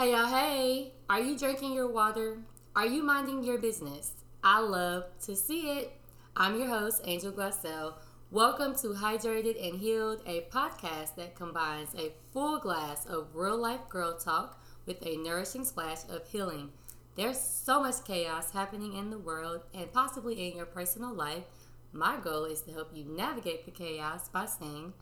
Hey y'all, hey! Are you drinking your water? Are you minding your business? I love to see it. I'm your host, Angel Glassell. Welcome to Hydrated and Healed, a podcast that combines a full glass of real life girl talk with a nourishing splash of healing. There's so much chaos happening in the world and possibly in your personal life. My goal is to help you navigate the chaos by staying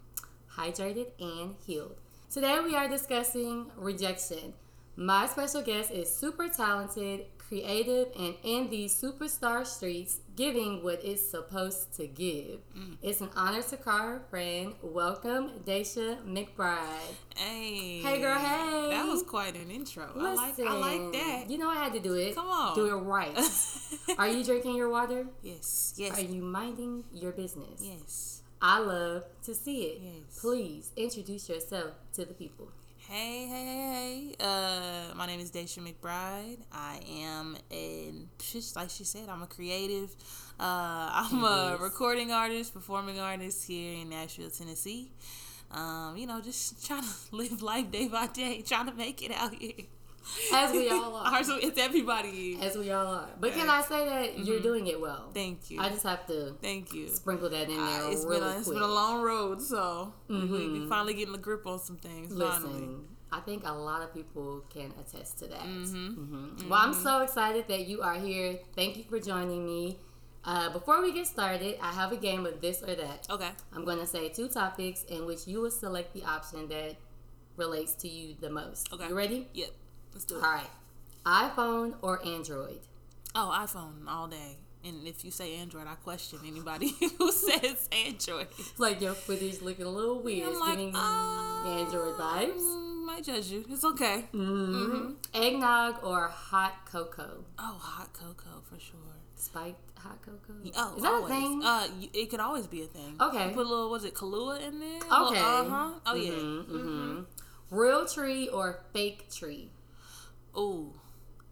hydrated and healed. Today we are discussing rejection. My special guest is super talented, creative, and in these superstar streets, giving what it's supposed to give. Mm. It's an honor to call her friend. Welcome, Daisha McBride. Hey. Hey, girl, hey. That was quite an intro. I like I like that. You know I had to do it. Come on. Do it right. are you drinking your water? yes. Yes. Are you minding your business? yes. I love to see it. Yes. Please introduce yourself to the people. Hey, hey, hey, hey. Uh, my name is Daisha McBride. I am an, just like she said, I'm a creative. Uh, I'm a recording artist, performing artist here in Nashville, Tennessee. Um, you know, just trying to live life day by day, trying to make it out here. As we all are. Ours- it's everybody. As we all are. But can I say that you're doing it well? Mm-hmm. Thank you. I just have to Thank you. sprinkle that in there Uh, it's really been a, it's quick. been a long road, so we, we Mhm. finally getting a grip on some things. Finally. Listen, I think a lot of people can attest to that. Mm-hmm. Mhm. Well, I'm so excited that you are here. Thank you for joining me. Uh, before we get started, I have a game of this or that. Okay. I'm going to say two topics in which you will select the option that relates to you the most. Okay. You ready? Yep. Let's do it. right. iPhone or Android? Oh, iPhone all day. And if you say Android, I question anybody who says Android. It's like your footage looking a little weird. I'm It's like, giving uh, Android vibes. mm, Might judge you. It's okay. Mm-hmm. Eggnog or hot cocoa? Oh, hot cocoa for sure. Spiked hot cocoa? Oh, Is that always. a thing? Uh, y- it could always be a thing. Okay. You put a little, was it Kahlua in there? okay. Uh huh. Oh yeah. hmm Real tree or fake tree? Ooh.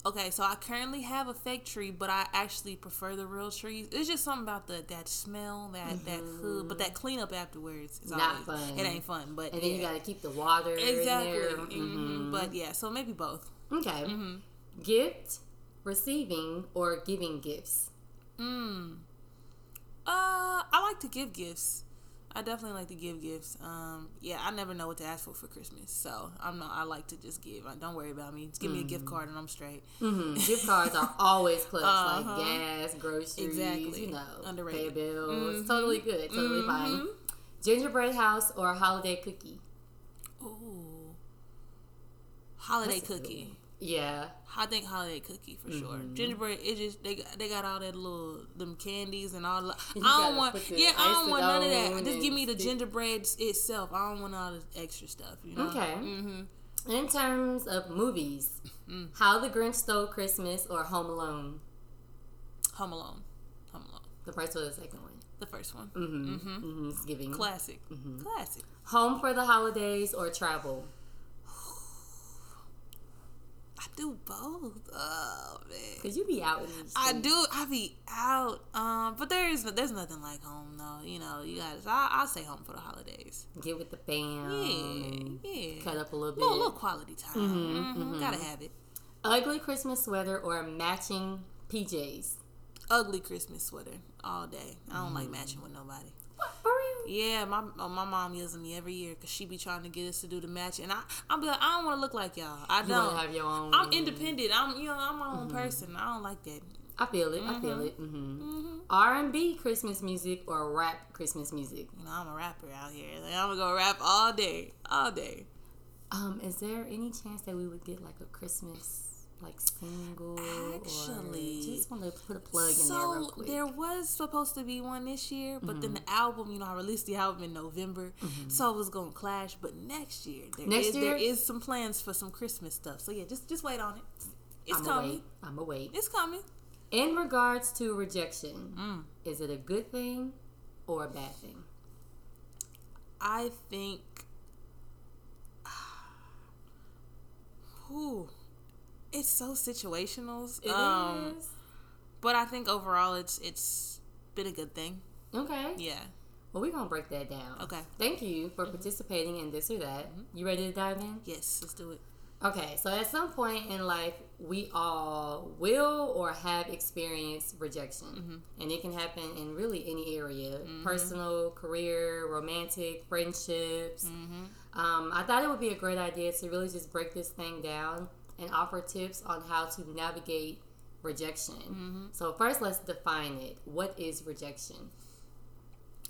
Okay, so I currently have a fake tree, but I actually prefer the real trees. It's just something about the that smell, that that hood, but that cleanup afterwards is Not always, fun. It ain't fun, but And then you got to keep the water exactly. in there. hmm But yeah, so maybe both. Okay. Mm-hmm. Gift, receiving, or giving gifts? Mm. Uh, I like to give gifts. I definitely like to give gifts. Um, yeah, I never know what to ask for for Christmas, so I'm not. I like to just give. Like, Don't worry about me. Just give me a gift card and I'm straight. hmm Gift cards are always clutch, Uh-huh. like gas, groceries, Exactly. you know, pay Underrated. bills. Mhm. Totally good, totally fine. Mhm. Gingerbread house or holiday cookie? Ooh, holiday That's cookie. Yeah. I think holiday cookie for sure. Mhm. Gingerbread, it just they got- they got all that little them candies and all. The, I don't want, yeah, I don't want none of that. Just give me the gingerbread itself. I don't want all the extra stuff. You know. Okay. Mm-hmm. In terms of movies, Mm. How the Grinch Stole Christmas or Home Alone? Home Alone. Home Alone. The first or the second one? The first one. Mm-hmm. Mhm. mm-hmm. It's giving. Classic. Mhm. Classic. Home for the holidays or travel? I do both. Oh man. Cause you be out in these I do. I be out. Um, but there is there's nothing like home though. You know, you guys. I I'll say home for the holidays. Get with the fam. Yeah, yeah. Cut up a little bit. little, little quality time. Mhm, Mhm, mhm. Gotta have it. Ugly Christmas sweater or matching PJs? Ugly Christmas sweater all day. I don't Mm. like matching with nobody. What? Yeah, my uh, my mom yells at me every year because she be trying to get us to do the match, and I I'm be like, I don't want to look like y'all. I You don't. have your own. I'm independent. I'm you know I'm my own person. I don't like that. I feel it. I feel it. Mm-hmm. hmm R and B Christmas music or rap Christmas music? You know I'm a rapper out here. Like, I'm gonna go rap all day, all day. Um, is there any chance that we would get like a Christmas like single? Actually- just want to put a plug in there real So quick. there was supposed to be one this year, but then Mm-hmm. the album, you know, I released the album in November, so it was gonna clash. But next year, there Next is- year? there is some plans for some Christmas stuff. So yeah, just just wait on it. It's I'm coming. wait. I'm a wait. It's coming. In regards to rejection, Mm. is it a good thing or a bad thing? I think. Whew. It's so situational. It is um, But I think overall, it's it's been a good thing. Okay. Yeah. Well, we're gonna break that down. Okay. Thank you for participating in this or that. You ready to dive in? Yes. Let's do it. Okay, so at some point in life, we all will or have experienced rejection. Mm-hmm. And it can happen in really any area personal, career, romantic, friendships. Mm-hmm. Um, I thought it would be a great idea to really just break this thing down and offer tips on how to navigate rejection. Mm-hmm. So, first, let's define it. What is rejection?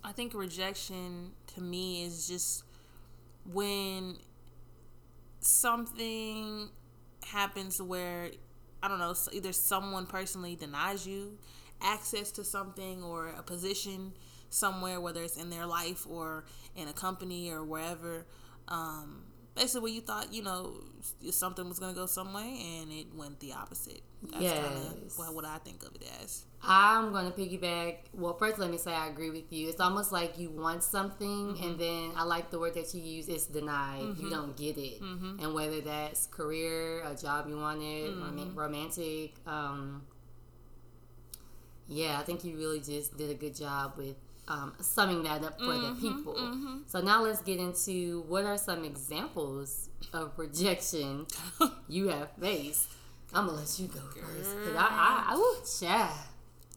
I think rejection to me is just when something happens where I don't know, either someone personally denies you access to something or a position somewhere, whether it's in their life or in a company or wherever. Um, basically, where you thought you know something was going to go some way and it went the opposite. That's kind Yes. of what I think of it as. I'm going to piggyback. Well, first, let me say I agree with you. It's almost like you want something, Mm-hmm. and then I like the word that you use. It's denied. You don't get it, Mm-hmm. and whether that's career, a job you wanted, Mm-hmm. rom- romantic. Um, yeah, I think you really just did a good job with um, summing that up for Mm-hmm, the people. So now let's get into what are some examples of rejection you have faced. I'm gonna let you go first, cause I, I, I ooh, child.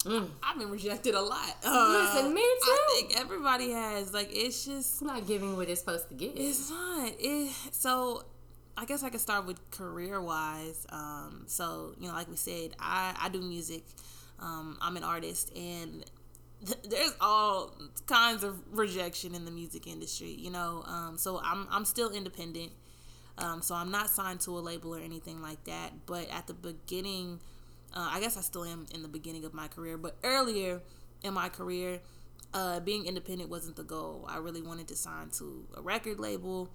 Mm. I've been rejected a lot. Uh, Listen, me too. I think everybody has. Like, it's just It's not giving what it's supposed to give. It's not. It, so, I guess I could start with career wise. Um, so, you know, like we said, I, I do music. Um, I'm an artist, and there's all kinds of rejection in the music industry. You know, um, so I'm I'm still independent. Um, so I'm not signed to a label or anything like that. But at the beginning, uh, I guess I still am in the beginning of my career. But earlier in my career, uh, being independent wasn't the goal. I really wanted to sign to a record label.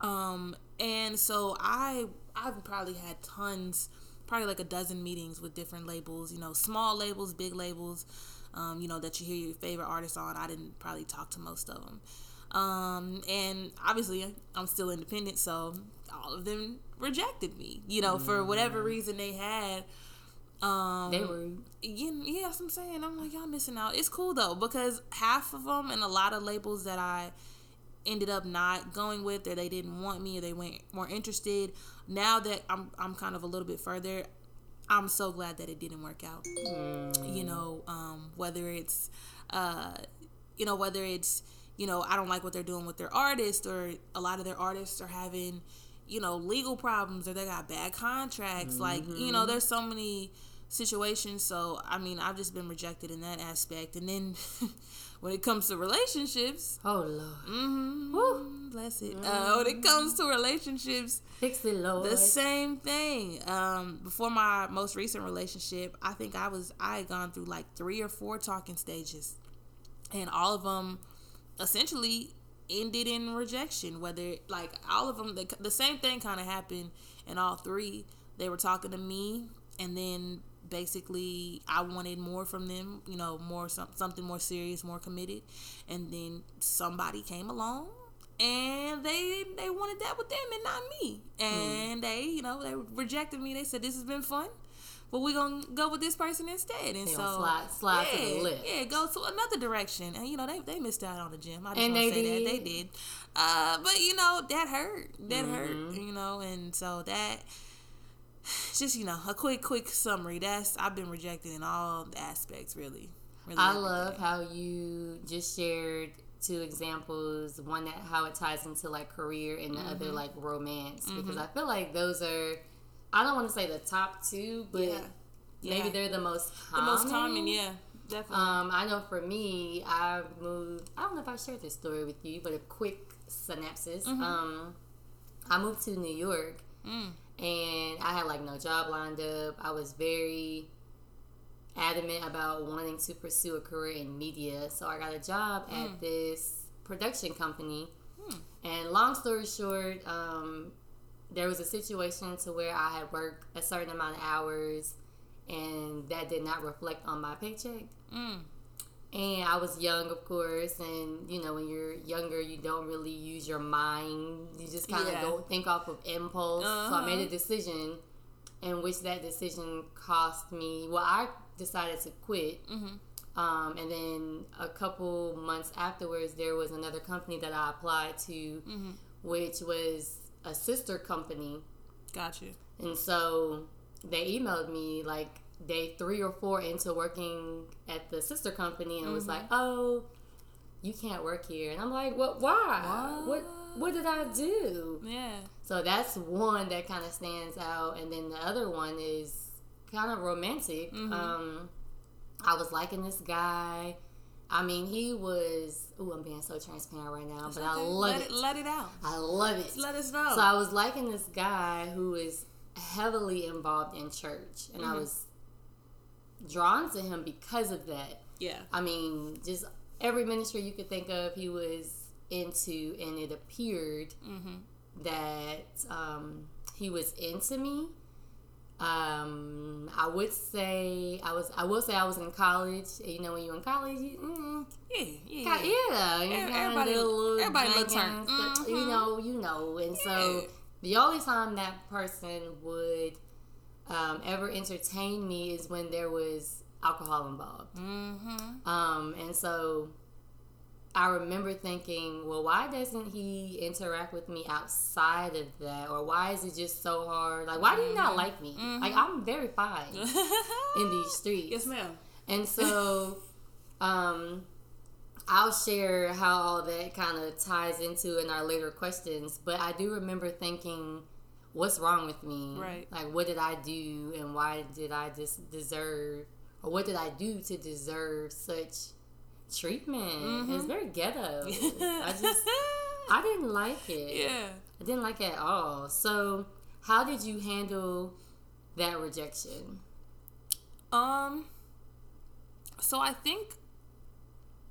Um, and so I I've probably had tons, probably like a dozen meetings with different labels. You know, small labels, big labels. Um, you know that you hear your favorite artists on. I didn't probably talk to most of them. Um, and obviously I'm still independent, so all of them rejected me. You know, for whatever reason they had. Um, they were yeah, yeah, that's what I'm saying. I'm like, y'all missing out. It's cool though because half of them and a lot of labels that I ended up not going with, or they didn't want me, or they weren't more interested. Now that I'm, I'm kind of a little bit further. I'm so glad that it didn't work out. You know, um, whether it's, uh, you know, whether it's, you know, I don't like what they're doing with their artists, or a lot of their artists are having, you know, legal problems, or they got bad contracts. Like, you know, there's so many situations. So, I mean, I've just been rejected in that aspect. And then when it comes to relationships, oh lord, mm, Woo. bless it. Uh, when it comes to relationships, fix it, Lord. the same thing. Um, before my most recent relationship, I think I was I had gone through like three or four talking stages, and all of them essentially ended in rejection. Whether like all of them, the, the same thing kind of happened in all three. They were talking to me, and then basically I wanted more from them. You know, more some, something more serious, more committed, and then somebody came along and they they wanted that with them and not me and they you know they rejected me they said this has been fun but we're gonna go with this person instead and They so slide- slide to the yeah, left. yeah go to another direction and you know they, they missed out on the gym i just And want to they say that they did. did uh but you know that hurt that hurt Mm-hmm. you know and so that just you know a quick quick summary that's i've been rejected in all aspects really really I love how you just shared two examples. One that how it ties into like career, and the other Mm-hmm. like romance. Because I feel like those are. I don't want to say the top two, but Yeah. maybe Yeah. they're the most the common. most common yeah definitely Um, I know for me, I moved. I don't know if I shared this story with you, but a quick synopsis. Um, I moved to New York, Mm. And I had like no job lined up. I was very adamant about wanting to pursue a career in media, so I got a job at this production company. And long story short, um, there was a situation to where I had worked a certain amount of hours, and that did not reflect on my paycheck. Mm. And I was young, of course, and you know when you're younger, you don't really use your mind. You just kind of Yeah. go think off of impulse. So I Uh-huh. made a decision, in which that decision cost me. Well, I decided to quit, Mhm. um, and then a couple months afterwards, there was another company that I applied to, Mm-hmm. which was a sister company Gotcha. And so they emailed me like day three or four into working at the sister company and was mm-hmm. like, "Oh, you can't work here." And I'm like, "What? Why? What? What? What did I do?" Yeah. So that's one that kind of stands out, and then the other one is kind of romantic. Mm-hmm. Um, I was liking this guy. I mean, he was. Ooh, I'm being so transparent right now, but I love let it. Let it out. I love it. Let us know. So I was liking this guy who is heavily involved in church, and I mm-hmm. was drawn to him because of that. yeah. I mean, just every ministry you could think of, he was into, and it appeared Mm-hmm. that um, he was into me. Um, I would say I was. I will say I was in college. You know, when you're in college, you, mm, Yeah. Yeah. Yeah, you kinda everybody- little everybody little drinking turn. and stuff, You know, you know, and so the only time that person would um, ever entertained me is when there was alcohol involved. Mm-hmm. Um, and so I remember thinking, well, why doesn't he interact with me outside of that, or why is it just so hard? Like, why do you not like me? Like, I'm very fine in these streets. yes, ma'am. And so, um, I'll share how all that kind of ties into in our later questions. But I do remember thinking, what's wrong with me? Right. Like, what did I do, and why did I just deserve, or what did I do to deserve such treatment? It's very ghetto. I just, I didn't like it. yeah. I didn't like it at all. So, how did you handle that rejection? Um. So I think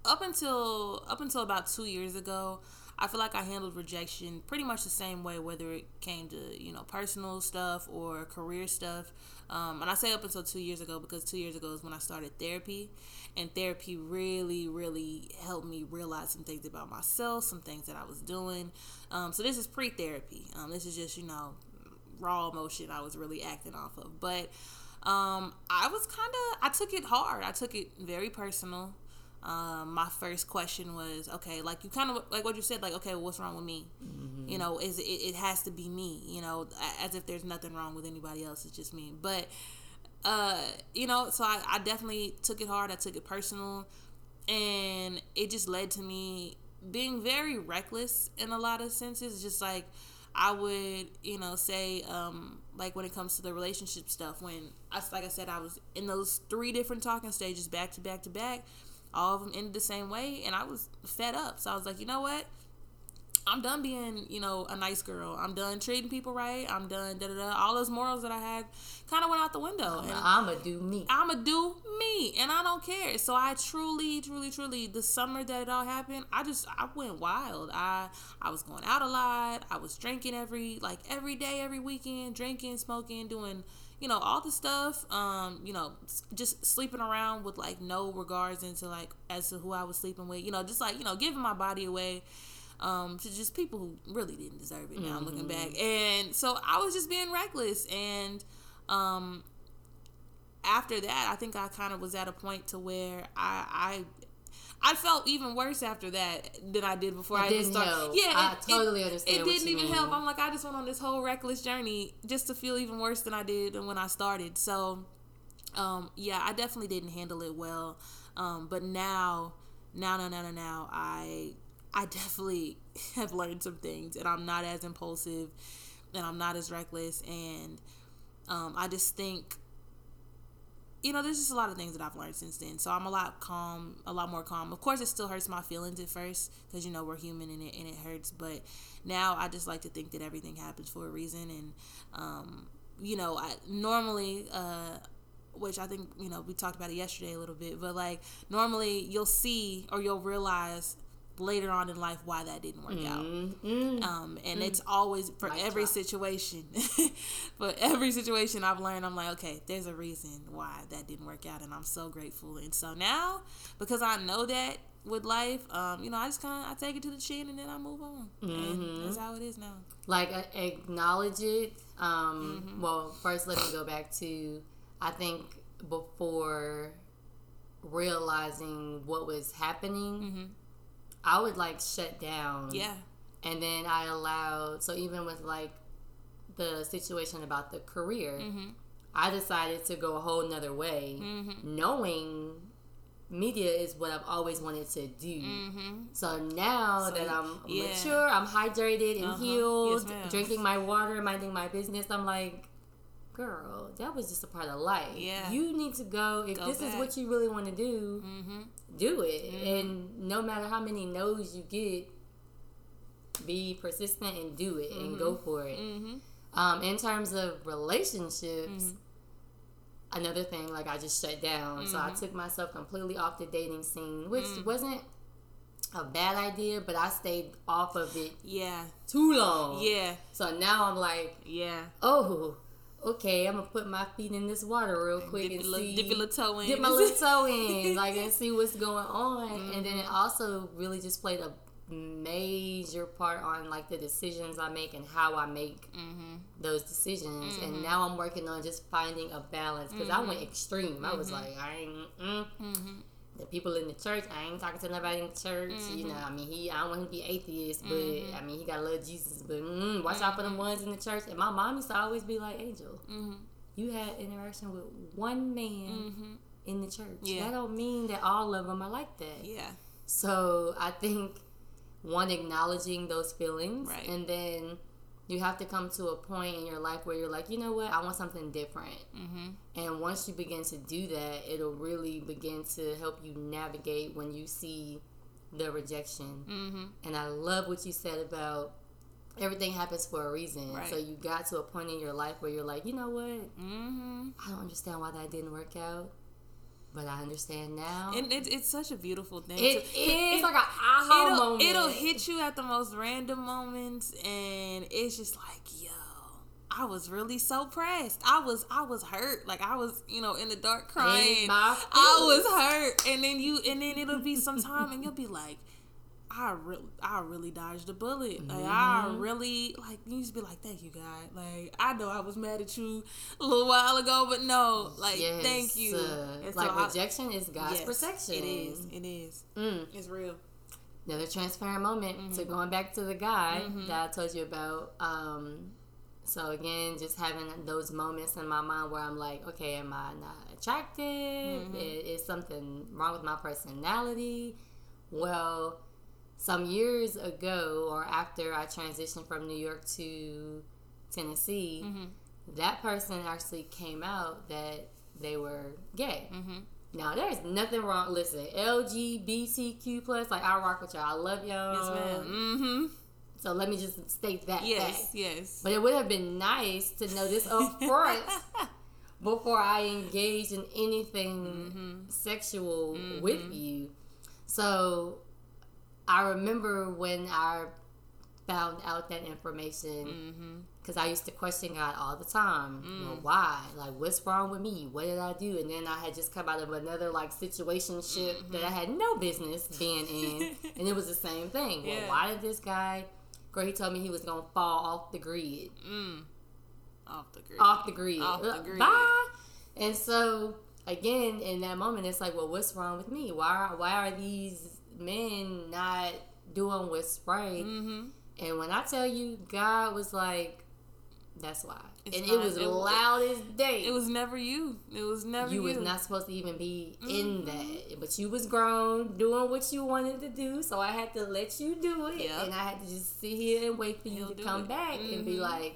up until up until about two years ago, I feel like I handled rejection pretty much the same way, whether it came to you know personal stuff or career stuff. Um, and I say up until two years ago because two years ago is when I started therapy, and therapy really, really helped me realize some things about myself, some things that I was doing. Um, so this is pre-therapy. Um, this is just you know raw emotion I was really acting off of, but um, I was kind of I took it hard. I took it very personal. Um, my first question was okay, like you kind of like what you said, like okay, well, what's wrong with me? You know, is it, it has to be me? You know, as if there's nothing wrong with anybody else. It's just me. But uh, you know, so I, I definitely took it hard. I took it personal, and it just led to me being very reckless in a lot of senses. Just like I would, you know, say, um, like when it comes to the relationship stuff, when I, like I said, I was in those three different talking stages back to back to back. All of them ended the same way, and I was fed up. So I was like, you know what? I'm done being, you know, a nice girl. I'm done treating people right. I'm done, da da da. All those morals that I had kind of went out the window. And I'ma do me. I'ma do me, and I don't care. So I truly, truly, truly, the summer that it all happened, I just I went wild. I I was going out a lot. I was drinking every like every day, every weekend, drinking, smoking, doing you know all the stuff. Um, you know, just sleeping around with like no regards into like as to who I was sleeping with. You know, just like you know giving my body away um, to just people who really didn't deserve it. Now looking back, and so I was just being reckless, and um, after that, I think I kind of was at a point to where I. I felt even worse after that than I did before It I even didn't started. help. Yeah, I it- totally it, understand It didn't even mean. help. I'm like, I just went on this whole reckless journey just to feel even worse than I did when I started. So, um, yeah, I definitely didn't handle it well. Um, but now, now, now, now, now, now, I, I definitely have learned some things, and I'm not as impulsive, and I'm not as reckless, and um, I just think, you know, there's just a lot of things that I've learned since then. So I'm a lot calm, a lot more calm. Of course, it still hurts my feelings at first because you know we're human and it and it hurts. But now I just like to think that everything happens for a reason, and um, you know, I normally. Uh, which I think you know we talked about it yesterday a little bit, but like normally you'll see or you'll realize later on in life why that didn't work out. Mm-hmm. Um, and it's always for every situation. for every situation I've learned, I'm like, okay, there's a reason why that didn't work out, and I'm so grateful. And so now, because I know that with life, um, you know, I just kind of I take it to the chin and then I move on, Mm-hmm. and that's how it is now. like uh, acknowledge it um Mm-hmm. well first let me go back to i think before realizing what was happening i would like shut down Mm-hmm. Yeah, and then i allowed so even with like the situation about the career, I decided to go a whole nother way, knowing media is what I've always wanted to do. So now So, that I'm yeah. mature, I'm hydrated and Uh-huh. healed, Yes, drinking my water, minding my business, I'm like, girl, that was just a part of life. Yeah. You need to go, if Go this is what you really want to do, Mm-hmm. do it. And no matter how many no's you get, be persistent and do it and go for it. Mm-hmm. Um, in terms of relationships, another thing, like I just shut down. So I Mm-hmm. took myself completely off the dating scene, which Mm. wasn't a bad idea, but I stayed off of it Yeah. too long. Yeah. So now I'm like, Yeah. oh, okay, I'm gonna put my feet in this water real quick Dip and little, see dip your little toe in. dip my little toe in, like, and see what's going on. And then it Mm-hmm. also really just played a major part on like the decisions I make and how I make Mm-hmm. those decisions. And now I'm working on just finding a balance because I went extreme. I was like, I ain't. Mm. Mm-hmm. The people in the church, I ain't talking to nobody in the church. You know, I mean, he, I don't want him to be atheist, but I mean, he gotta love Jesus. But mm, watch out for them ones in the church. And my mom used to always be like, Angel, Mm-hmm. you had interaction with one man in the church. Yeah. That don't mean that all of them are like that. Yeah. So I think one acknowledging those feelings, Right. and then you have to come to a point in your life where you're like, you know what, I want something different. Mm-hmm. And once you begin to do that, it'll really begin to help you navigate when you see the rejection. Mm-hmm. And I love what you said about everything happens for a reason. Right. So you got to a point in your life where you're like, you know what, Mm-hmm. I don't understand why that didn't work out, but I understand now. And it, it's such a beautiful thing. It to- is like an aha it'll, moment. it'll hit you at the most random moments and it's just like yo i was really so pressed i was i was hurt like i was you know in the dark crying i was hurt and then you and then it'll be some time and you'll be like I really, I really dodged a bullet. Like I Mm-hmm. really, like you just be like, "Thank you, God." Like I know I was mad at you a little while ago, but no, like Yes, thank you. uh, like so I- rejection is God's yes, protection. It is. It is. Mm. It's real. Another transparent moment. Mm-hmm. So going back to the guy that I told you about. Um, so again, just having those moments in my mind where I'm like, okay, am I not attractive? Mm-hmm. Is, is something wrong with my personality? Well, some years ago, or after I transitioned from New York to Tennessee, Mm-hmm. that person actually came out that they were gay. Mm-hmm. Now, there's nothing wrong. Listen, LGBTQ plus, like I rock with y'all. I love y'all. Yes, ma'am. Mm-hmm. So let me just state that Yes, fact. yes. But it would have been nice to know this up front before I engage in anything Mm-hmm. sexual with you. So I remember when I found out that information Mm-hmm. because I used to question God all the time. You know, why? Like, what's wrong with me? What did I do? And then I had just come out of another like situationship that I had no business being in, and it was the same thing. Well, why did this guy? Girl, he told me he was gonna fall off the grid, Mm. Off the grid. off the grid, Off the grid. Bye. And so again, in that moment, it's like, well, what's wrong with me? Why? Why are these men not doing what's right? Mm-hmm. And when I tell you, God was like, "That's why," It's and not- it was it was- as day. It was never you. It was never you you. was not supposed to even be Mm-hmm. in that, but you was grown, doing what you wanted to do. So I had to let you do it, Yep. and I had to just sit here and wait for you He'll to come it. back and be Mhm. like,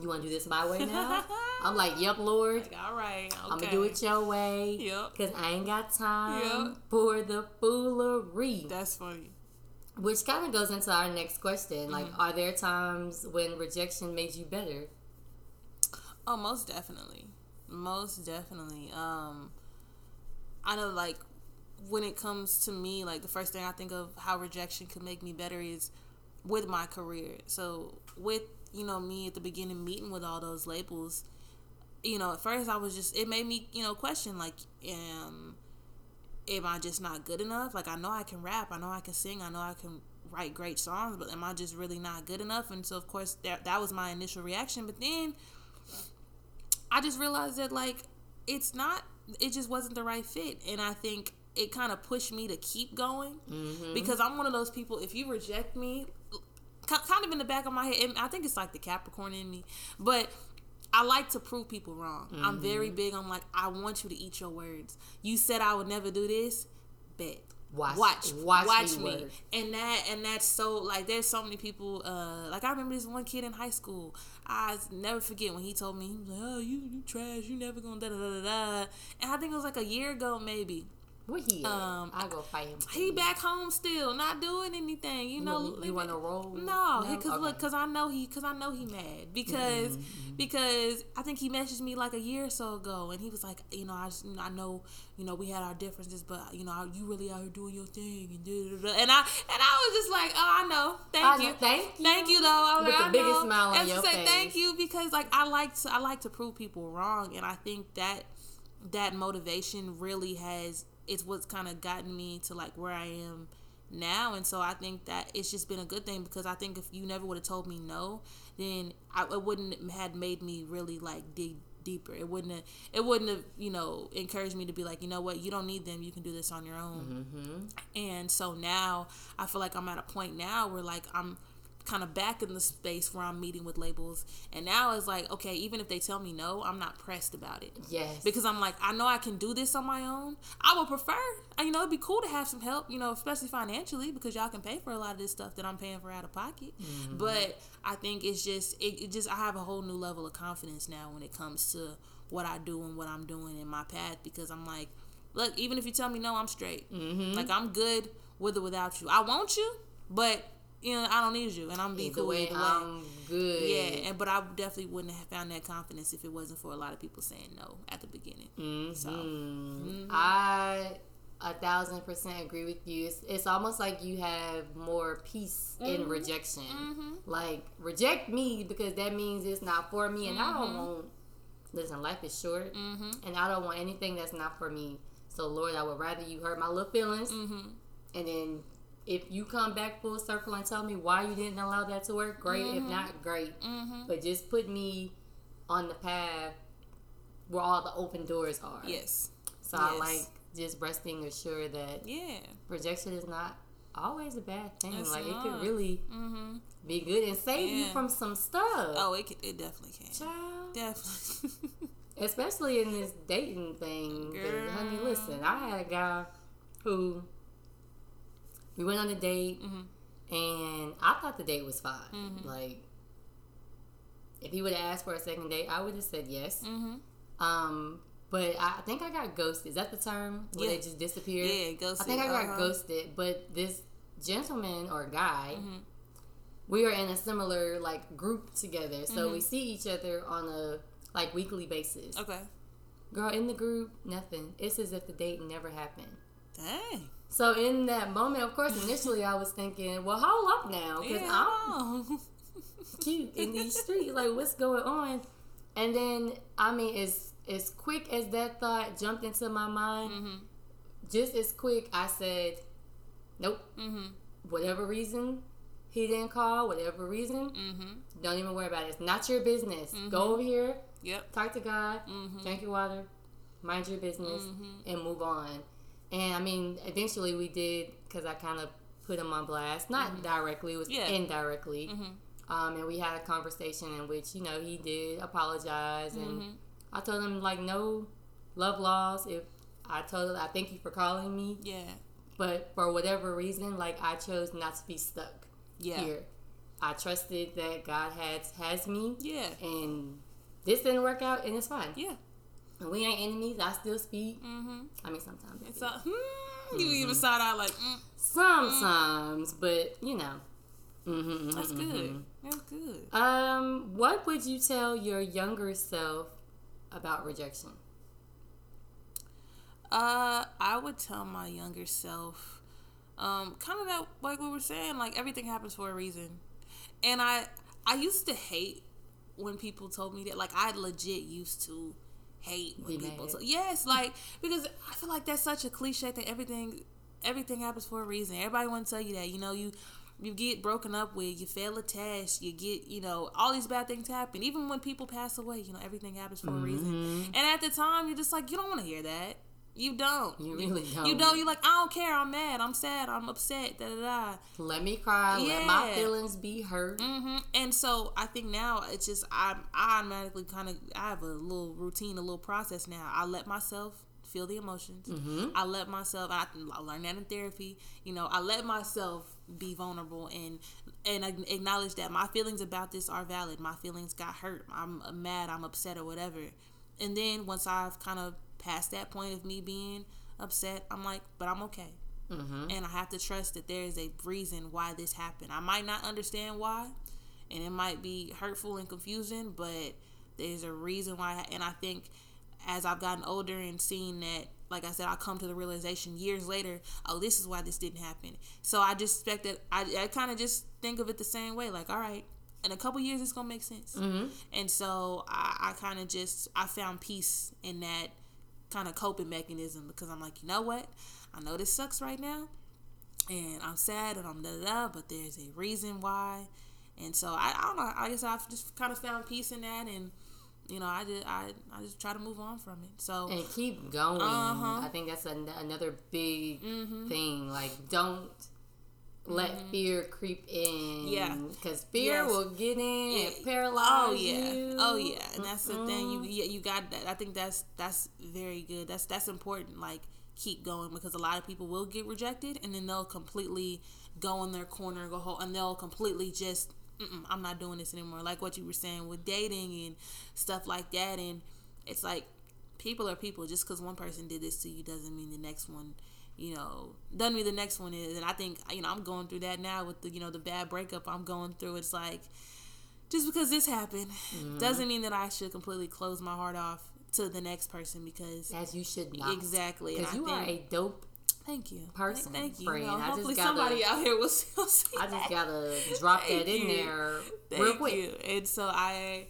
"You want to do this my way now?" I'm like, "Yep, Lord." Like, all right. Okay. I'm gonna do it your way, Yep. cause I ain't got time Yep. for the foolery. That's funny. Which kind of goes into our next question. Like, Mm-hmm. are there times when rejection made you better? Oh, most definitely. Most definitely. Um, I know, like, when it comes to me, like, the first thing I think of how rejection could make me better is with my career. So, with, you know, me at the beginning meeting with all those labels, you know, at first I was just, it made me, you know, question, like, um, am I just not good enough? Like, I know I can rap, I know I can sing, I know I can write great songs, but am I just really not good enough? And so, of course, that, that was my initial reaction. But then, I just realized that like it's not it just wasn't the right fit and I think it kind of pushed me to keep going Mm-hmm. because I'm one of those people if you reject me kind of in the back of my head. I think it's like the Capricorn in me, but I like to prove people wrong. Mm-hmm. I'm very big on like I want you to eat your words. You said I would never do this, bet. Watch, watch, watch, watch me. And that and that's so like there's so many people. Uh, like I remember this one kid in high school. I never forget when he told me he was like, "Oh, you you trash. You never gonna da da da da." And I think it was like a year ago maybe. Where he Um, I go fight him. He back home still, not doing anything. You know, you, want to roll? No, because okay. look, because I know he, because I know he mad because mm-hmm. because I think he messaged me like a year or so ago, and he was like, you know, I just, I know, you know, we had our differences, but you know, you really out here doing your thing, and da, da, da. and I and I was just like, oh, I know, thank I you, know, thank you, thank you, though. I With like, the biggest know. smile on and your face. Thank you because like I like to, I like to prove people wrong, and I think that that motivation really has it's what's kind of gotten me to like where I am now. And so I think that it's just been a good thing because I think if you never would have told me no then I, it wouldn't have made me really like dig deeper. It wouldn't have it wouldn't have you know encouraged me to be like you know what? You don't need them. You can do this on your own. Mm-hmm. and so now I feel like I'm at a point now where like I'm kind of back in the space where I'm meeting with labels. And now it's like, okay, even if they tell me no, I'm not pressed about it. Yes. Because I'm like, I know I can do this on my own. I would prefer, you know, it'd be cool to have some help, you know, especially financially because y'all can pay for a lot of this stuff that I'm paying for out of pocket. Mm-hmm. But I think it's just, it, it just, I have a whole new level of confidence now when it comes to what I do and what I'm doing in my path because I'm like, look, even if you tell me no, I'm straight. Mm-hmm. Like I'm good with or without you. I want you, but you know, I don't need you, and I'm be cool way, either way. I'm good. Yeah, and but I definitely wouldn't have found that confidence if it wasn't for a lot of people saying no at the beginning. Mm-hmm. So mm-hmm. I a thousand percent agree with you. It's, it's almost like you have more peace mm-hmm. in rejection. Mm-hmm. Like reject me because that means it's not for me, and I don't mm-hmm. want. Listen, life is short, mm-hmm. and I don't want anything that's not for me. So Lord, I would rather you hurt my little feelings, and then if you come back full circle and tell me why you didn't allow that to work, great. Mm-hmm. If not, great. Mm-hmm. But just put me on the path where all the open doors are. Yes. So yes. I like just resting assured that yeah, rejection is not always a bad thing. It's like not. it could really mm-hmm. be good and save yeah. you from some stuff. Oh, it could, it definitely can. Child. Definitely. Especially in this dating thing. Honey, listen, I had a guy who we went on a date, mm-hmm. and I thought the date was fine. Mm-hmm. Like, if he would have asked for a second date, I would have said yes. Mm-hmm. Um, but I think I got ghosted. Is that the term? Where yeah. they just disappeared? Yeah, ghosted. I think I got uh-huh. ghosted. But this gentleman or guy, mm-hmm. we are in a similar like group together, so we mm-hmm. see each other on a like weekly basis. Okay. Girl, in the group, nothing. It's as if the date never happened. Dang. So in that moment, of course, initially I was thinking, well, hold up now, because yeah. I'm cute in these streets. Like, what's going on? And then, I mean, as as quick as that thought jumped into my mind, mm-hmm. just as quick, I said, nope. Mm-hmm. Whatever reason he didn't call, whatever reason, mm-hmm. don't even worry about it. It's not your business. Go mm-hmm. over here. Yep. Talk to God. Mm-hmm. Drink your water. Mind your business mm-hmm. and move on. And I mean, eventually we did because I kind of put him on blast, not mm-hmm. directly, it was yeah. indirectly. Mm-hmm. Um, and we had a conversation in which you know he did apologize, and mm-hmm. I told him like no love lost. If I told him I thank you for calling me, yeah. But for whatever reason, like I chose not to be stuck yeah. here. I trusted that God has has me. Yeah. And this didn't work out, and it's fine. Yeah. We ain't enemies. I still speak. Mm-hmm. I mean, sometimes. It's a, hmm, mm-hmm. You even side out like. Mm, sometimes, mm. but you know. Mm-hmm, mm-hmm That's good. Mm-hmm. That's good. Um, what would you tell your younger self about rejection? Uh, I would tell my younger self, um, kind of that like we were saying, like everything happens for a reason, and I I used to hate when people told me that. Like I legit used to hate when Be people. So, yes, like because I feel like that's such a cliche thing. Everything, everything happens for a reason. Everybody want to tell you that. You know, you you get broken up with, you fail a test, you get, you know, all these bad things happen. Even when people pass away, you know, everything happens for mm-hmm. a reason. Mm-hmm. And at the time, you're just like, you don't want to hear that. You don't. You really don't. You don't. You like I don't care. I'm mad. I'm sad. I'm upset. Da da da. Let me cry. Let my feelings be hurt. Mm-hmm. And so I think now it's just I I automatically kind of I have a little routine, a little process now. I let myself feel the emotions. Mm-hmm. I let myself. I, I learned that in therapy. You know, I let myself be vulnerable and and acknowledge that my feelings about this are valid. My feelings got hurt. I'm mad. I'm upset or whatever. And then once I've kind of past that point of me being upset, I'm like, but I'm okay. Mm-hmm. And I have to trust that there is a reason why this happened. I might not understand why, and it might be hurtful and confusing, but there's a reason why. And I think as I've gotten older and seen that, like I said, I come to the realization years later, oh, this is why this didn't happen. So I just expect that I, I kind of just think of it the same way, like, all right, in a couple years, it's gonna make sense. Mm-hmm. And so I, I kind of just I found peace in that kind of coping mechanism because I'm like, you know what? I know this sucks right now, and I'm sad and I'm da da but there's a reason why, and so I, I don't know. I guess I've just kind of found peace in that, and you know, I just I, I just try to move on from it. So and keep going. Uh-huh. I think that's an, another big mm-hmm. thing. Like, don't let mm-hmm. fear creep in. Yeah, because fear yes. will get in yeah. and paralyze oh, yeah. you. Oh yeah, and that's mm-hmm. the thing. You yeah, you got that. I think that's that's very good. That's that's important. Like keep going because a lot of people will get rejected and then they'll completely go in their corner and go home and they'll completely just I'm not doing this anymore. Like what you were saying with dating and stuff like that, and it's like people are people. Just because one person did this to you doesn't mean the next one you know, doesn't mean the next one is. And I think, you know, I'm going through that now with the, you know, the bad breakup I'm going through. It's like, just because this happened mm-hmm. doesn't mean that I should completely close my heart off to the next person because. As you should not. Exactly. Because you think, are a dope Thank you. Person. Thank you. Friend. Know, hopefully gotta, somebody out here will still see I just gotta drop that in you. there Thank real quick. You. And so I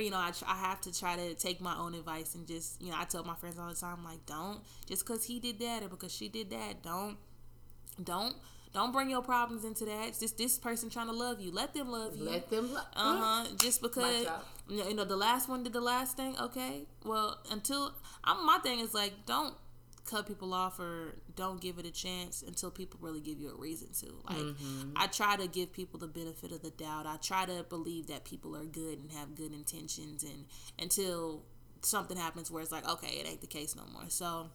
you know, I, I have to try to take my own advice and just, you know, I tell my friends all the time, like, don't, just because he did that or because she did that, don't, don't, don't bring your problems into that. It's just this person trying to love you. Let them love you. Let them love. Uh huh. Just because you know the last one did the last thing. Okay. Well, until I'm my thing is like don't cut people off or don't give it a chance until people really give you a reason to. Like mm-hmm. I try to give people the benefit of the doubt. I try to believe that people are good and have good intentions and until something happens where it's like, okay, it ain't the case no more. So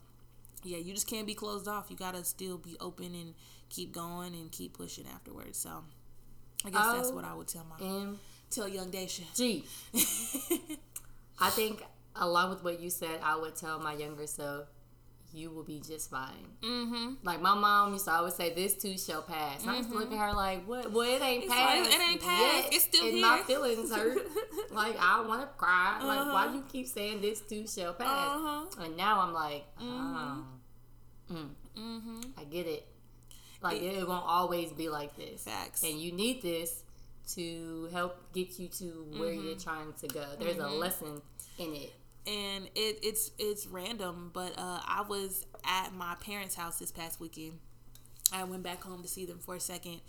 yeah, you just can't be closed off. You gotta still be open and keep going and keep pushing afterwards. So I guess that's what I would tell my M- tell young Daisha. G. I think along with what you said, I would tell my younger self you will be just fine. Mm-hmm. Like my mom used to always say, "This too shall pass." Mm-hmm. I used to look at her like, "What? Well, it ain't it's passed. Like, it ain't passed. Yet, it's still and here." my feelings hurt. like I want to cry. Uh-huh. Like why do you keep saying this too shall pass? Uh-huh. And now I'm like, oh, mm-hmm. mm. mm-hmm. I get it. Like it, it, won't always be like this. Facts. And you need this to help get you to where mm-hmm. you're trying to go. There's a mm-hmm. lesson in it and it, it's it's random, but uh, I was at my parents' house this past weekend. I went back home to see them for a second,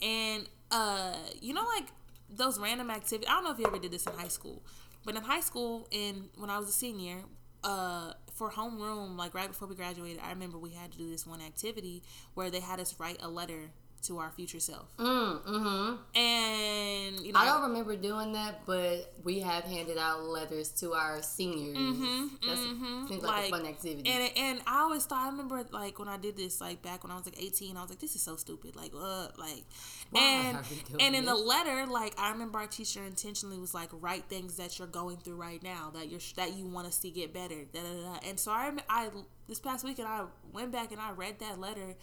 and uh, you know, like those random activities. I don't know if you ever did this in high school, but in high school, and when I was a senior, uh, for homeroom, like right before we graduated, I remember we had to do this one activity where they had us write a letter to our future self. Mm, mm-hmm. And you know, I don't remember doing that, but we have handed out letters to our seniors. Mm-hmm, That's mm-hmm. seems like, like, a fun activity. And and I always thought I remember like when I did this like back when I was like eighteen, I was like, this is so stupid. Like uh, like Why and and in the letter, like I remember our teacher intentionally was like, write things that you're going through right now that you're that you want to see get better. Da, da, da. And so I I this past weekend I went back and I read that letter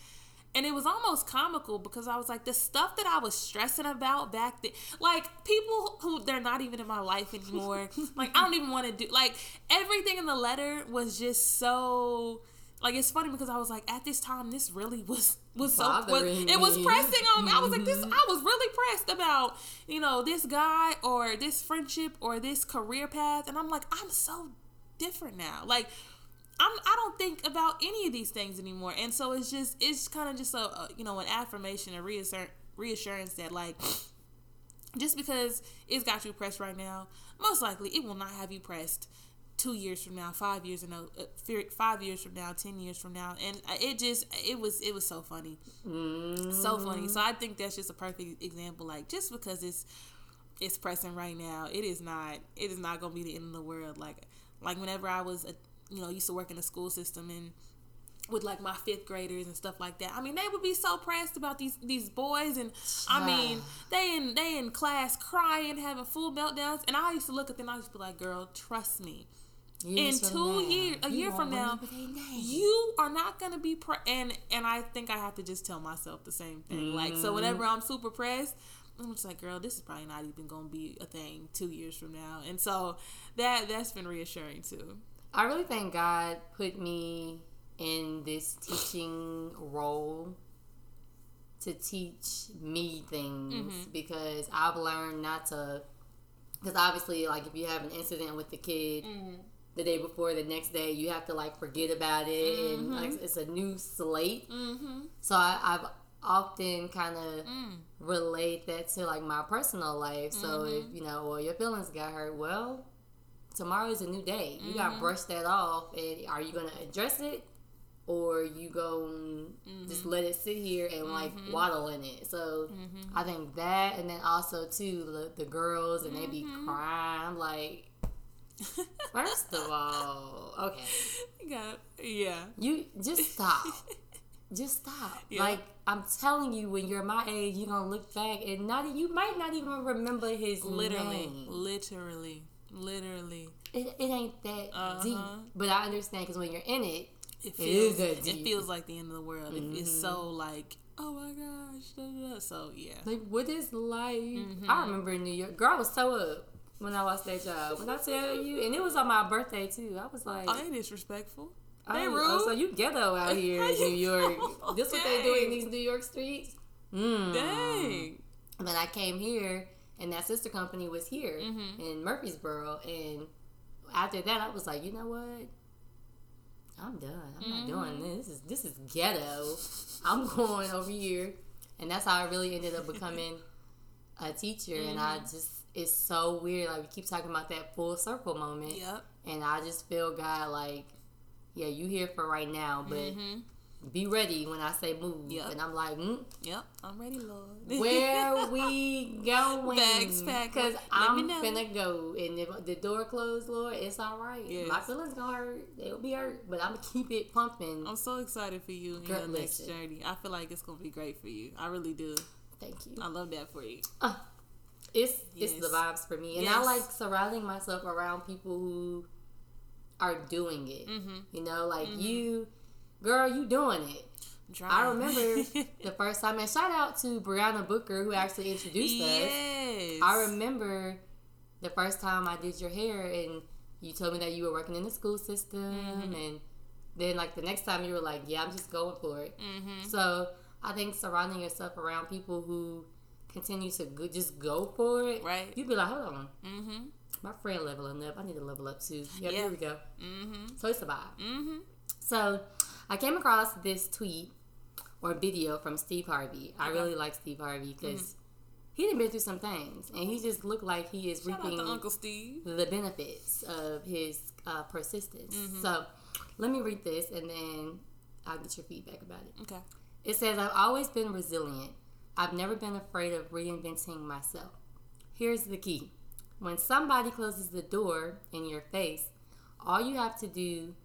and it was almost comical because I was like, the stuff that I was stressing about back then, like people who they're not even in my life anymore, like I don't even want to do, like everything in the letter was just so, like it's funny because I was like, at this time, this really was was so was, it was pressing on me. I was like, this, mm-hmm. I was really pressed about, you know, this guy or this friendship or this career path, and I'm like, I'm so different now, like I'm, I don't think about any of these things anymore. And so it's just, it's kind of just a, a, you know, an affirmation, a reassur- reassurance that like, just because it's got you pressed right now, most likely it will not have you pressed two years from now, five years from now, uh, five years from now, ten years from now, and it just it was it was so funny, so funny. So I think that's just a perfect example. Like just because it's it's pressing right now, it is not it is not gonna be the end of the world. Like like whenever I was a, you know used to work in the school system and with like my fifth graders and stuff like that. I mean, they would be so pressed about these these boys, and I mean, they in they in class crying, having full meltdowns, and I used to look at them. I used to be like, "Girl, trust me." Years in two years, a you year from now, remember their name. you are not gonna be pre- and and I think I have to just tell myself the same thing. Like so, mm-hmm. whenever I'm super pressed, I'm just like, girl, this is probably not even gonna be a thing two years from now. And so that that's been reassuring too. I really think God put me in this teaching role to teach me things Mm-hmm. because I've learned not to. Because obviously, like if you have an incident with the kid Mm-hmm. the day before, the next day you have to like forget about it, and like it's a new slate. Mm-hmm. So I, I've often kind of Mm. relate that to like my personal life. So Mm-hmm. if you know, well, your feelings got hurt, well, tomorrow is a new day. You Mm-hmm. gotta brush that off, and are you gonna address it, or you gonna Mm-hmm. just let it sit here and like waddle in it? So Mm-hmm. I think that, and then also too the, the girls and they be Mm-hmm. crying. I'm like, first of all, okay, Got yeah. you just stop. Just stop. Yeah. Like I'm telling you, when you're my age, you're gonna look back and not you might not even remember his Literally, name. literally, literally. It, it ain't that Uh-huh. deep, but I understand because when you're in it, It It feels is that it feels like the end of the world. It- It's so like oh my gosh. da, da, da. So yeah. like what is life? Mm-hmm. I remember in New York, girl, I was so up when I lost that job. When I tell you, and it was on my birthday too. I was like, Oh, they disrespectful. oh, They oh, rude. so you ghetto out here in New York. this what they do in these New York streets. Mm. Dang. But I came here, and that sister company was here Mm-hmm. in Murfreesboro. And after that, I was like, you know what? I'm done. I'm not doing Mm-hmm. this. This is this is ghetto. I'm going over here, and that's how I really ended up becoming a teacher. And I Mm-hmm. just it's so weird. Like we keep talking about that full circle moment, Yep. and I just feel God like, yeah, you here for right now, but. Mm-hmm. Be ready when I say move, Yep. and I'm like, mm, Yep. I'm ready, Lord. where we going? Bags packed. Because I'm finna go, and if the door closed, Lord, it's all right. Yes. My feelings gonna hurt; they'll be hurt, but I'm gonna keep it pumping. I'm so excited for you Girl, your next journey. I feel like it's gonna be great for you. I really do. Thank you. I love that for you. It's it's Yes. the vibes for me, and I like surrounding myself around people who are doing it. Mm-hmm. You know, like you, girl, you doing it. I remember the first time, and shout out to Brianna Booker who actually introduced us. I remember the first time I did your hair, and you told me that you were working in the school system, Mm-hmm. and then like the next time you were like, "Yeah, I'm just going for it." Mm-hmm. So I think surrounding yourself around people who continue to go, just go for it, Right. You'd be like, "Hold on, Mm-hmm. my friend leveling up. I need to level up too." Yeah, Yeah. here we go. Mm-hmm. So it's a vibe. Mm-hmm. So I came across this tweet or video from Steve Harvey. I Okay. really like Steve Harvey because he done been through some things, and he just looked like he is Shout reaping Uncle Steve. the benefits of his uh, persistence. Mm-hmm. So let me read this, and then I'll get your feedback about it. Okay. It says, I've always been resilient. I've never been afraid of reinventing myself. Here's the key when somebody closes the door in your face, all you have to do,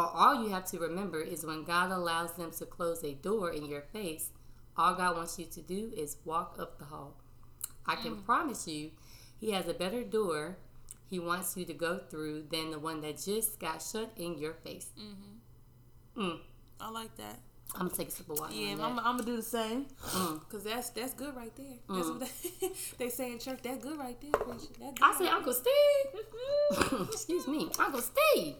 all you have to remember, is when God allows them to close a door in your face, all God wants you to do is walk up the hall. I can promise you, He has a better door He wants you to go through than the one that just got shut in your face. Mm-hmm. Mm. I like that. I'm gonna take a sip of water. Yeah, I'm. I'm gonna do the same. Mm. Cause that's that's good right there. That's Mm. what they, they say in church. That's good right there, preacher. Good I say right Uncle Steve. Excuse me, Uncle Steve.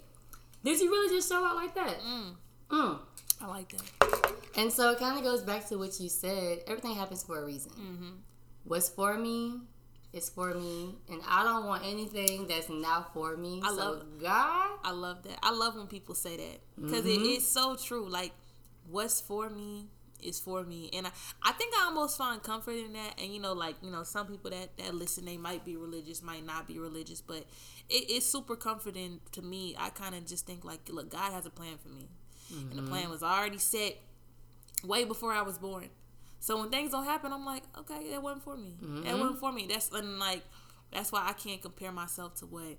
Did you really just show out like that? Mm. Mm. I like that. And so it kind of goes back to what you said. Everything happens for a reason. Mm-hmm. What's for me is for me, and I don't want anything that's not for me. I so love- God. I love that. I love when people say that because Mhm. it is so true. Like, what's for me is for me. And I, I think i almost find comfort in that. And you know like you know some people that that listen they might be religious might not be religious but it, it's super comforting to me. I kind of just think like look god has a plan for me. Mm-hmm. and the plan was already set way before i was born. So when things don't happen i'm like okay that wasn't for me. Mm-hmm. that wasn't for me. That's and like that's why i can't compare myself to what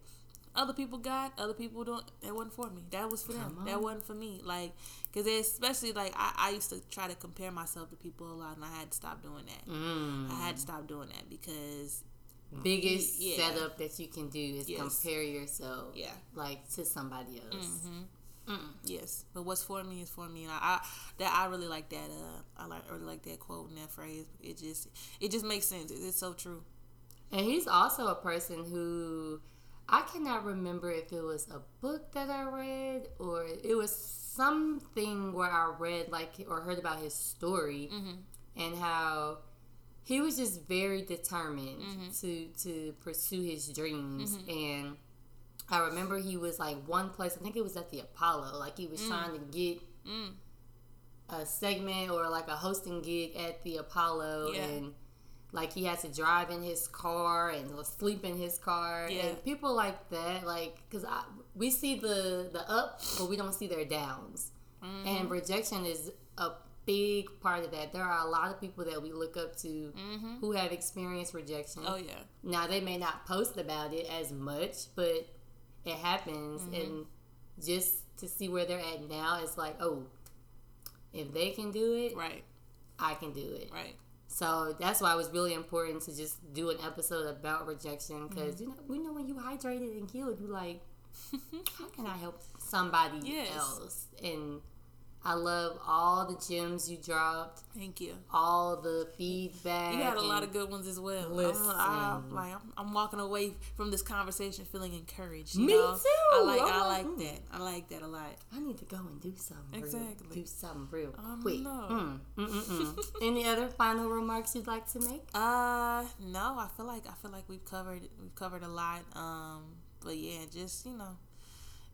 other people got, other people don't. That wasn't for me. That was for them. That wasn't for me. Like, because especially like I, I used to try to compare myself to people a lot, and I had to stop doing that. Mm. I had to stop doing that because biggest yeah. setup that you can do is yes. compare yourself, yeah, like to somebody else. Mm-hmm. Mm-mm. Yes, but what's for me is for me, and I, I that I really like that. Uh, I like really like that quote and that phrase. It just it just makes sense. It's so true. And he's also a person who I cannot remember if it was a book that I read or it was something where I read like or heard about his story mm-hmm. and how he was just very determined mm-hmm. to to pursue his dreams mm-hmm. and I remember he was like one place I think it was at the Apollo like he was mm. trying to get mm. a segment or like a hosting gig at the Apollo yeah. and like he had to drive in his car and sleep in his car. Yeah. and people like that like because we see the the up but we don't see their downs. Mm-hmm. and rejection is a big part of that. There are a lot of people that we look up to mm-hmm. who have experienced rejection. Oh yeah. Now they may not post about it as much but it happens. Mm-hmm. and just to see where they're at now it's like oh if they can do it right. I can do it. Right so that's why it was really important to just do an episode about rejection because mm-hmm. you know we know when you hydrated and healed, you like, how can I help somebody yes. else? And I love all the gems you dropped. Thank you. All the feedback. You had a lot of good ones as well. Listen. I'm, I'm like I'm, I'm, walking away from this conversation feeling encouraged. Me know? too. I like I like hmm. that. I like that a lot. I need to go and do something. Exactly. Real, do something real quick. Mm, mm, Any other final remarks you'd like to make? Uh, no. I feel like I feel like we've covered we've covered a lot. Um, but yeah, just you know,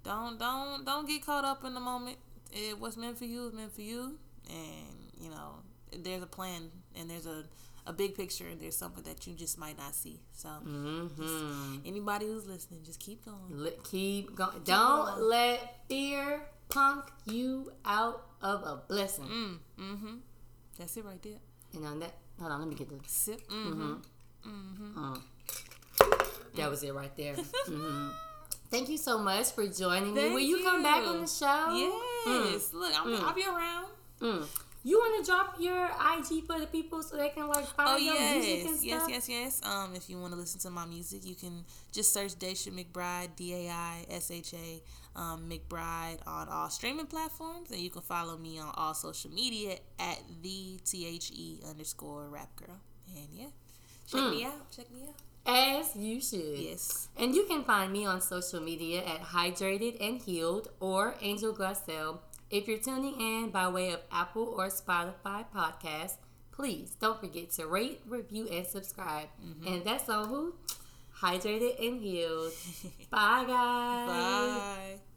don't don't don't get caught up in the moment it what's meant for you is meant for you, and you know there's a plan and there's a a big picture and there's something that you just might not see. So mm-hmm. anybody who's listening, just keep going. Let, keep going. Keep Don't going. let fear punk you out of a blessing. Mm, mm-hmm. That's it right there. And on that, hold on, let me get the sip. Mm-hmm. Mm-hmm. Uh, that was it right there. mm-hmm. Thank you so much for joining Thank me. Will you, you, come back on the show? Yes. Mm. Look, i will mm. be around. Mm. You want to drop your IG for the people so they can like follow oh, your yes. music and stuff? Yes, yes, yes. Um, if you want to listen to my music, you can just search Daisha McBride, D A I S H A um, McBride on all streaming platforms, and you can follow me on all social media at the T H E underscore Rap Girl. And yeah, check mm. me out. Check me out. As you should. Yes. And you can find me on social media at Hydrated and Healed or Angel Glassell. If you're tuning in by way of Apple or Spotify podcast, please don't forget to rate, review, and subscribe. Mm-hmm. And that's on who? Hydrated and Healed. Bye, guys. Bye.